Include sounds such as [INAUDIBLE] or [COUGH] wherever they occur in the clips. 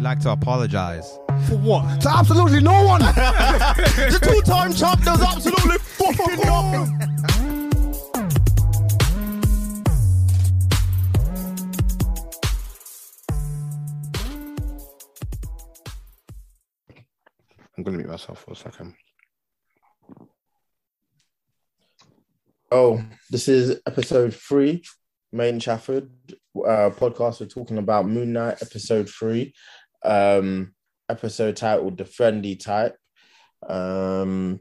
We like to apologize. For what? To absolutely no one. [LAUGHS] the two-time champ does absolutely [LAUGHS] fucking nothing. I'm gonna mute myself for a second. Oh, this is episode three, Main Chafford uh, podcast. We're talking about Moon Knight, episode three, um, episode titled "The Friendly Type." Um,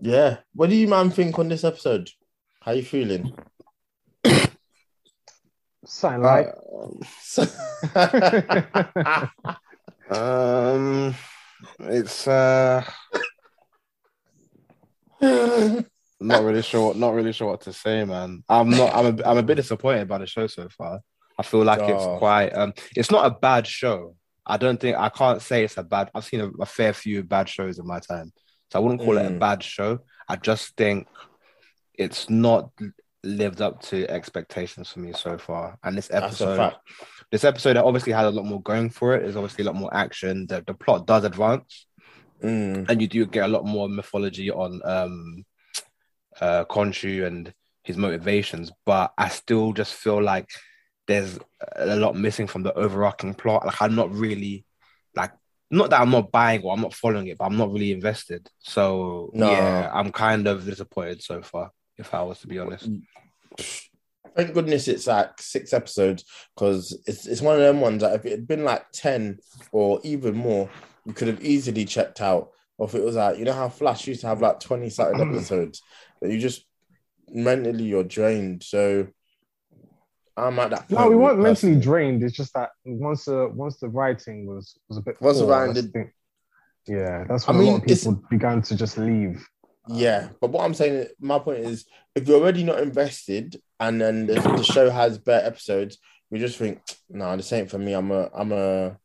yeah, what do you man think on this episode? How you feeling? Something like [LAUGHS] Um, it's uh, not really sure. Not really sure what to say, man. I'm not. I'm a. I'm a bit disappointed by the show so far. I feel like Oh. it's quite. Um, it's not a bad show. I don't think I can't say it's a bad. I've seen a, a fair few bad shows in my time, so I wouldn't call it a Mm. bad show. I just think it's not lived up to expectations for me so far. And this episode, this episode obviously had a lot more going for it. There's obviously a lot more action. The, the plot does advance, Mm, and you do get a lot more mythology on um uh Khonshu and his motivations. But I still just feel like there's a lot missing from the overarching plot. Like I'm not really like not that I'm not buying or I'm not following it, but I'm not really invested. So No. yeah, I'm kind of disappointed so far, if I was to be honest. Thank goodness it's like six episodes because it's it's one of them ones that if it had been like ten or even more, you could have easily checked out. Or if it was like you know how Flash used to have like twenty something [CLEARS THROAT] episodes that you just mentally you're drained. So I'm at that. no, we weren't mentally drained. It's just that once the once the writing was was a bit Once the writing did- yeah, that's I when a mean, lot of it's- people began to just leave. Yeah, but what I'm saying, my point is, if you're already not invested, and then the, the show has better episodes, you just think, no, this ain't for me. I'm a, I'm a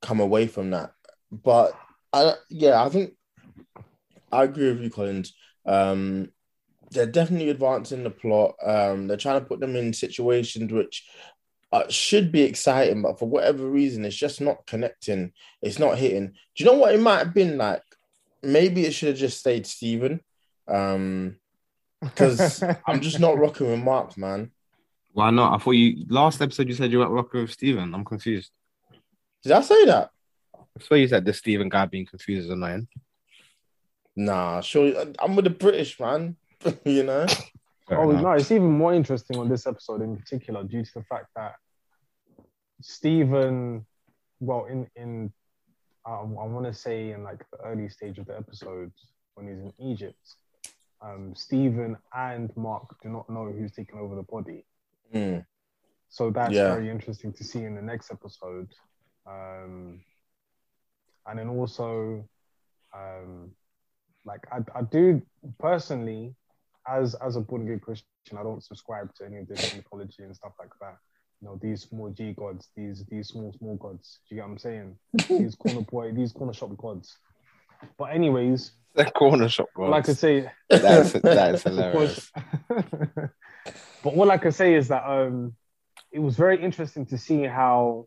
come away from that. But I, yeah, I think I agree with you, Collins. Um, they're definitely advancing the plot. Um, they're trying to put them in situations which uh, should be exciting, but for whatever reason, it's just not connecting. It's not hitting. Do you know what it might have been like? maybe it should have just stayed Steven. Um, because [LAUGHS] I'm just not rocking with Mark, man. Why not? I thought you last episode you said you weren't rocking with Steven. I'm confused. Did I say that? I swear you said the Steven guy being confused is annoying. Nah, sure. I'm with the British man. [LAUGHS] you know. Fair oh enough. no, it's even more interesting on this episode in particular due to the fact that Steven, well, in in um, I want to say in like the early stage of the episode when he's in Egypt, um, Steven and Mark do not know who's taking over the body. Mm, So that's Yeah. very interesting to see in the next episode. Um, and then also, um, like I, I do personally, as as a born again Christian, I don't subscribe to any of this mythology and stuff like that. You know, these small G gods, these these small small gods. Do you get what I'm saying? [LAUGHS] these corner boy, these corner shop gods. But anyways, The corner shop. Bro. all I could say That's that is [LAUGHS] hilarious. [LAUGHS] but all I can say is that um, it was very interesting to see how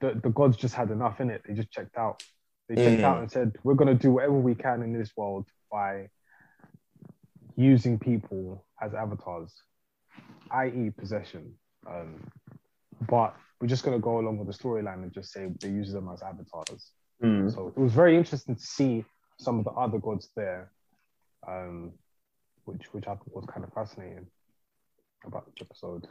the, the gods just had enough in it. They just checked out. They checked Mm. out and said, "We're going to do whatever we can in this world by using people as avatars, i.e., possession." Um, but we're just gonna go along with the storyline and just say they use them as avatars. Mm. So it was very interesting to see some of the other gods there, um, which which I thought was kind of fascinating about the episode.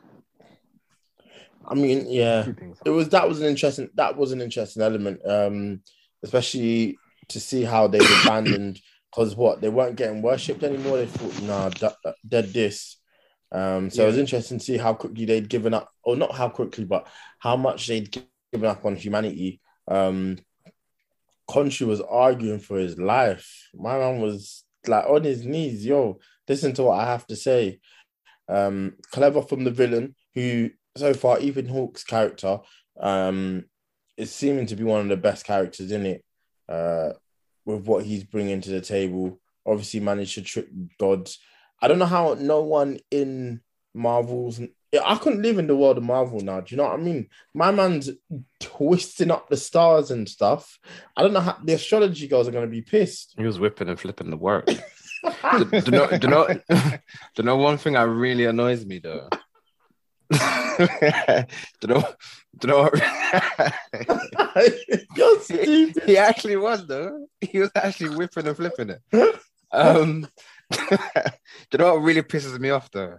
I mean, yeah, it was that was an interesting that was an interesting element, um, especially to see how they've abandoned because what they weren't getting worshipped anymore. They thought, nah, dead this. Um, so it was interesting to see how quickly they'd given up, or not how quickly, but how much they'd given up on humanity. Um, Khonshu was arguing for his life. My man was like on his knees, yo. Listen to what I have to say. Um, clever from the villain, who so far, even Hawke's character, um, is seeming to be one of the best characters in it. Uh, with what he's bringing to the table, obviously managed to trick gods. I don't know how no one in Marvel's. I couldn't live in the world of Marvel now. Do you know what I mean? My man's twisting up the stars and stuff. I don't know how the astrology girls are going to be pissed. He was whipping and flipping the work. [LAUGHS] do, do, know, do, know, [LAUGHS] do you know one thing that really annoys me though? Do you know, do you know what? You're stupid. he actually was though. He was actually whipping and flipping it. Um, do [LAUGHS] you know what really pisses me off though?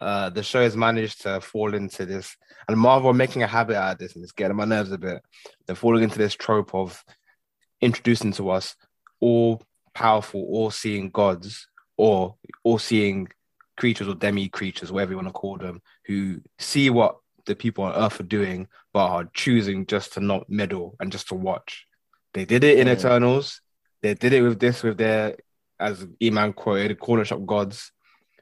Uh, the show has managed to fall into this, and Marvel are making a habit out of this, and it's getting my nerves a bit. They're falling into this trope of introducing to us all powerful, all seeing gods, or all seeing creatures or demi creatures, whatever you want to call them, who see what the people on Earth are doing, but are choosing just to not meddle and just to watch. They did it in Yeah. Eternals. They did it with this, with their, as Eman quoted, corner shop gods.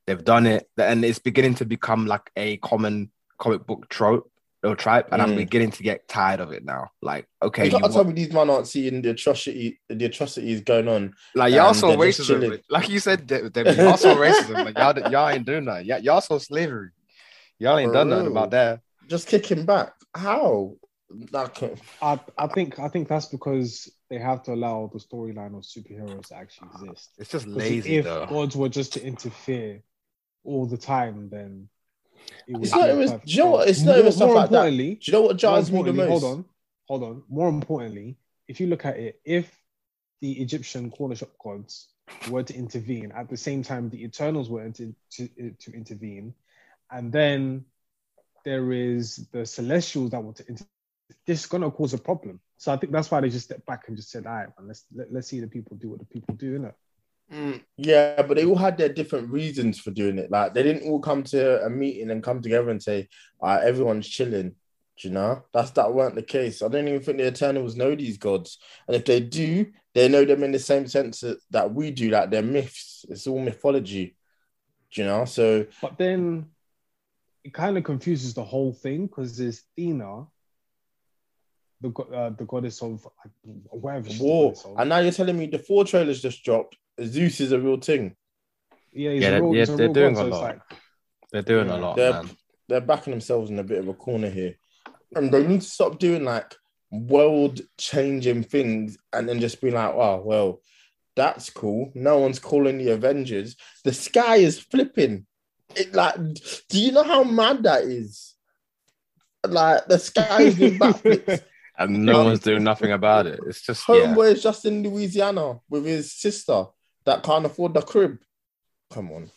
They've done it, and it's beginning to become like a common comic book trope or tripe, and I'm Mm. beginning to get tired of it now. Like, okay, You you can't tell me these men aren't seeing the atrocity, the atrocities going on. like y'all saw racism, like you said, De- Debbie, y'all saw racism, but y'all y'all ain't doing that. Y'all, y'all saw slavery. Y'all ain't For done nothing about that. Just kicking back. How? Like, I, I think I think that's because they have to allow the storyline of superheroes to actually exist. It's just 'Cause lazy if though. gods were just to interfere all the time, then it It's not even- you know what? It's not even stuff more like that. importantly, do you know what jars me the most? hold on, hold on. More importantly, if you look at it, if the Egyptian corner shop gods were to intervene at the same time the Eternals were to, to, to intervene, and then there is the Celestials that want to intervene, this is going to cause a problem. So I think that's why they just stepped back and just said, all right, man, let's, let, let's see the people do what the people do, innit? Mm, yeah, but they all had their different reasons for doing it. Like they didn't all come to a meeting and come together and say, "All right, everyone's chilling." Do you know? That's that weren't the case. I don't even think the Eternals know these gods, and if they do, they know them in the same sense that, that we do. Like they're myths. It's all mythology. Do you know? So But then it kind of confuses the whole thing because there's Thena, the uh, the goddess of like, whatever. war, of. and now you're telling me the Thor trailers just dropped. Zeus is a real thing. Yeah, he's Yeah, a they- real, yeah, he's a they're real doing god, a so lot. like, They're doing a lot, they're- man. they're backing themselves in a bit of a corner here. And they need to stop doing like world changing things and then just be like, oh, well, that's cool. No one's calling the Avengers. The sky is flipping. It like, do you know how mad that is? Like the sky is doing backflips. [LAUGHS] And no Um, one's doing nothing about it. It's just yeah. Homeboy is just in Louisiana with his sister that can't afford the crib. Come on.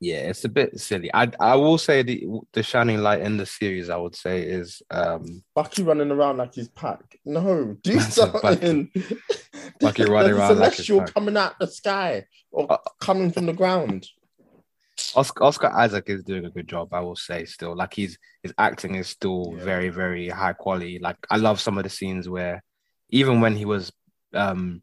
yeah, it's a bit silly. I I will say the the shining light in the series, I would say, is um Bucky running around like he's pack. No, [LAUGHS] do That's a Bucky. something. Bucky running [LAUGHS] around celestial coming out the sky or Uh, coming from the ground. Oscar, Oscar Isaac is doing a good job, I will say. Still, like he's his acting is still Yeah. very very high quality. Like I love some of the scenes where even when he was um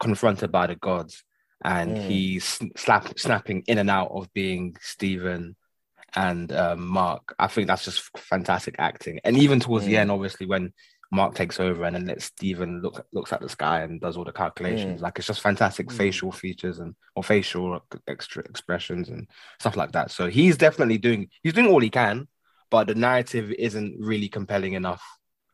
Confronted by the gods and Mm. he's slap, snapping in and out of being Steven and um, Mark. I think that's just fantastic acting. And even towards the Mm. end, obviously, when Mark takes over and then lets Steven look looks at the sky and does all the calculations, Mm. like it's just fantastic Mm. facial features and or facial extra expressions and stuff like that. So he's definitely doing he's doing all he can, but the narrative isn't really compelling enough,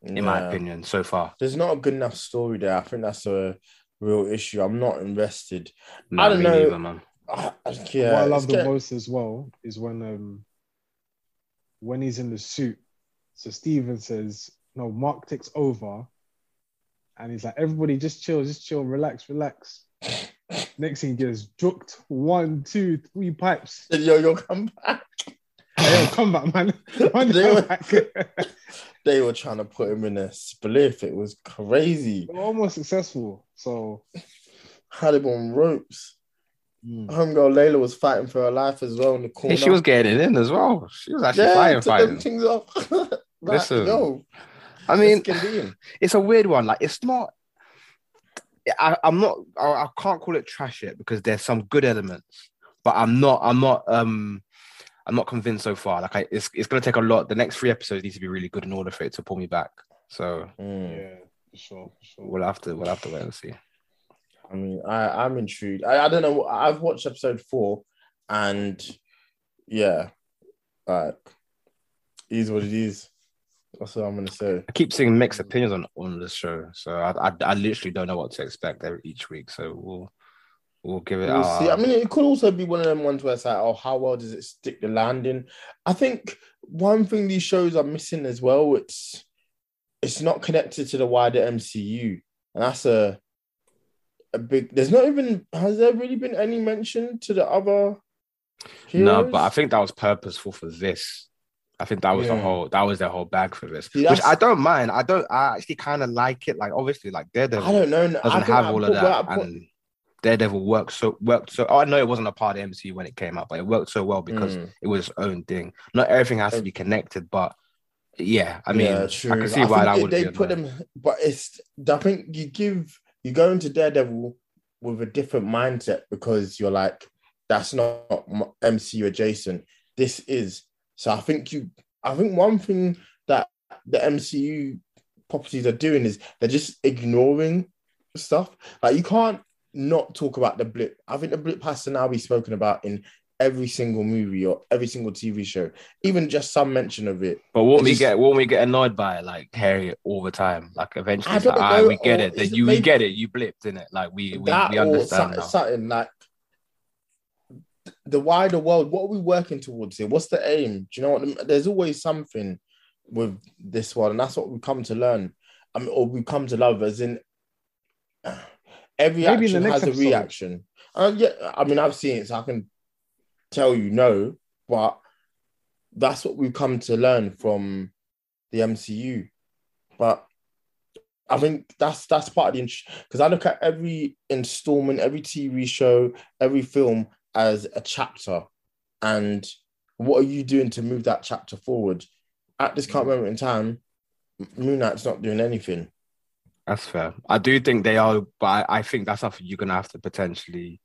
in my opinion, so far. There's not a good enough story there. I think that's a real issue. I'm not invested. No, I don't know. neither, man. I- I- yeah, what I love the get- most as well is when um when he's in the suit. So Steven says, no, Mark takes over. And he's like, everybody just chill, just chill, relax, relax. [LAUGHS] Next thing he gets juked one, two, three pipes. Yo, yo, come back. Hey, yo, come back, man. [LAUGHS] Man, They were- [LAUGHS] They were trying to put him in a spliff. It was crazy. They're almost successful. So Had him on ropes. mm. Homegirl Layla was fighting for her life as well in the corner. Hey, she was getting it in as well. She was actually yeah, fighting, took fighting. things off. [LAUGHS] like, Listen, yo, I mean, let's get in. [SIGHS] it's a weird one. Like, it's not. I, I'm not. I, I can't call it trash yet because there's some good elements, but I'm not. I'm not. Um, I'm not convinced so far. Like, I, it's it's gonna take a lot. The next three episodes need to be really good in order for it to pull me back. So Mm. yeah, for sure, for sure. we'll have to. We'll have to wait and see. I mean, I, I'm intrigued. I, I don't know. I've watched episode four, and yeah, like, is what it is. That's what I'm gonna say. I keep seeing mixed opinions on on the show, so I I, I literally don't know what to expect every, each week. So we'll we'll give it. We'll our, see. I mean, it could also be one of them ones where it's like, oh, how well does it stick the landing? I think one thing these shows are missing as well, it's it's not connected to the wider MCU, and that's a a big. There's not even has there really been any mention to the other. No, but I think that was purposeful for this. I think that was the whole that was their whole bag for this, See, which I don't mind. I don't. I actually kind of like it. Like obviously, like Daredevil I don't know. doesn't I have I all put- of that, put- and Daredevil worked so worked so. Oh, I know it wasn't a part of MCU when it came out, but it worked so well because Mm. it was its own thing. Not everything has to be connected, but yeah, I mean, yeah, I can see why that they- would they be. put them, but it's. I think you give you go into Daredevil with a different mindset because you're like, that's not MCU adjacent. This is. So I think you. I think one thing that the MCU properties are doing is they're just ignoring stuff. Like you can't not talk about the blip. I think the blip has to now be spoken about in every single movie or every single TV show, even just some mention of it. But won't we just- get won't we get annoyed by it, like it all the time? Like eventually, I like, "Ah, know, we get it. That you we maybe- get it. You blipped in it. Like we we, we understand something, like the wider world. What are we working towards here? What's the aim? Do you know what? There's always something with this one, and that's what we come to learn. I mean, or we come to love, as in every Maybe action has a reaction. Uh, yeah, I mean, I've seen it, so I can tell you no, but that's what we've come to learn from the MCU. But I think that's that's part of the because I look at every installment, every TV show, every film as a chapter, and what are you doing to move that chapter forward? At this current moment in time, Moon Knight's not doing anything. That's fair. I do think they are, but I, think that's something you're gonna have to potentially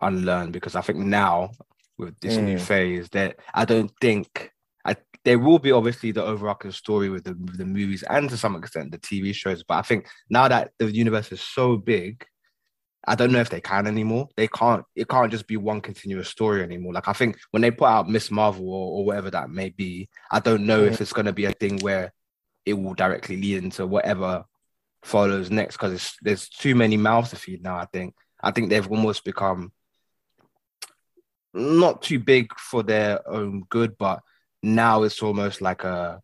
unlearn because I think now with this new Mm. phase that I don't think I there will be obviously the overarching story with the with the movies and to some extent the TV shows, but I think now that the universe is so big, I don't know if they can anymore. They can't. It can't just be one continuous story anymore. Like I think when they put out Miss Marvel or, or whatever that may be, I don't know if it's going to be a thing where it will directly lead into whatever follows next because there's too many mouths to feed now. I think. I think they've almost become not too big for their own good, but now it's almost like a.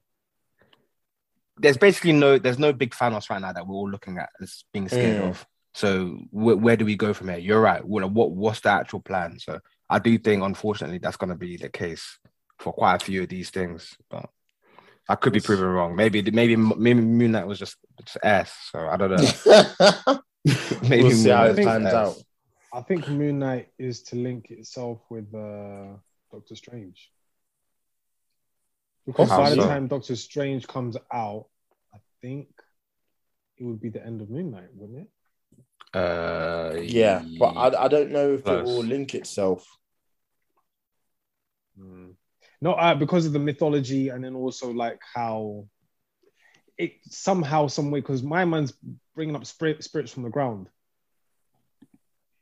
There's basically no. There's no big Thanos right now that we're all looking at as being scared Mm. of. So wh- where do we go from here? You're right. What, what what's the actual plan? So I do think, unfortunately, that's going to be the case for quite a few of these things. But I could be proven wrong. Maybe maybe maybe Moon Knight was just just ass. So I don't know. [LAUGHS] maybe we'll see Moon how it was pans out. I think Moon Knight is to link itself with uh, Doctor Strange. Because How by the time Doctor Strange comes out, I think it would be the end of Moon Knight, wouldn't it? Uh, Yeah, but I, I don't know if it will link itself. Mm. No, uh, because of the mythology, and then also like how it somehow, some way, because my man's bringing up spirit, spirits from the ground.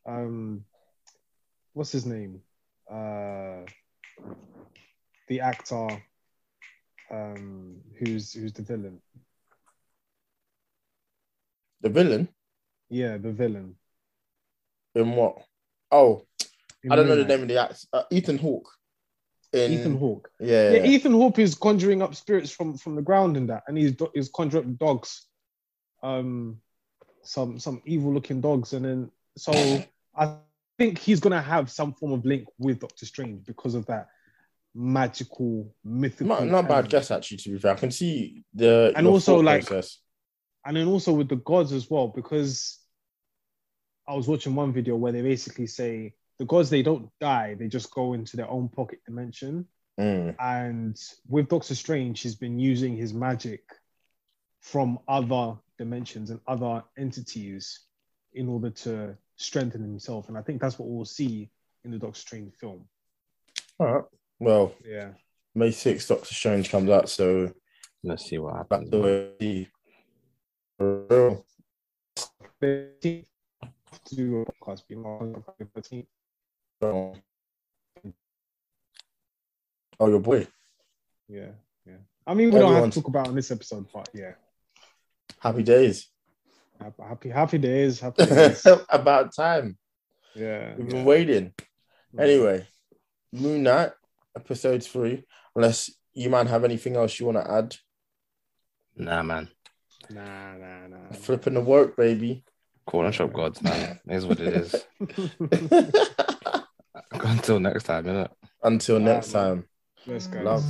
Um, what's his name? Uh, the actor, um, who's who's the villain? The villain Yeah, the villain. in what? Oh, In I don't know the name of the actor. Uh, Ethan Hawke. In, Ethan Hawke. Yeah, Yeah, Ethan Hawke is conjuring up spirits from from the ground in that, and he's he's conjuring up dogs, um, some some evil looking dogs, and then so I think he's gonna have some form of link with Doctor Strange because of that magical mythical. not, not bad guess actually. To be fair, I can see the And also, like- process. and then also with the gods as well, because I was watching one video where they basically say the gods they don't die, they just go into their own pocket dimension. Mm. And with Doctor Strange, he's been using his magic from other dimensions and other entities in order to strengthen himself. And I think that's what we'll see in the Doctor Strange film. All right. Well, Yeah. May 6th, Doctor Strange comes out, so Let's see what happens. to where he- For real. 13th to a podcast, being on the 13th. Oh, Oh, your boy. Yeah, yeah. I mean, we don't have to talk about it on this episode, but yeah. Happy days. Happy, happy, happy days. Happy [LAUGHS] days. About time. yeah. We've yeah. been waiting. Mm-hmm. Anyway, Moon Knight, episode three. Unless you man have anything else you want to add. Nah, man. Nah, nah, nah. Flipping the work, baby. Corner shop gods, man. is what it is. [LAUGHS] [LAUGHS] Until next time, innit? Until next man. time. Let's go. Love.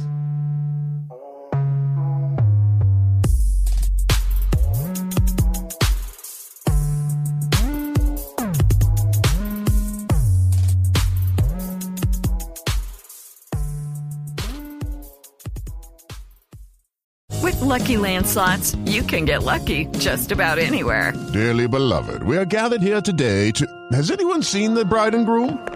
With Lucky Land slots, you can get lucky just about anywhere. Dearly beloved, we are gathered here today to. Has anyone seen the bride and groom?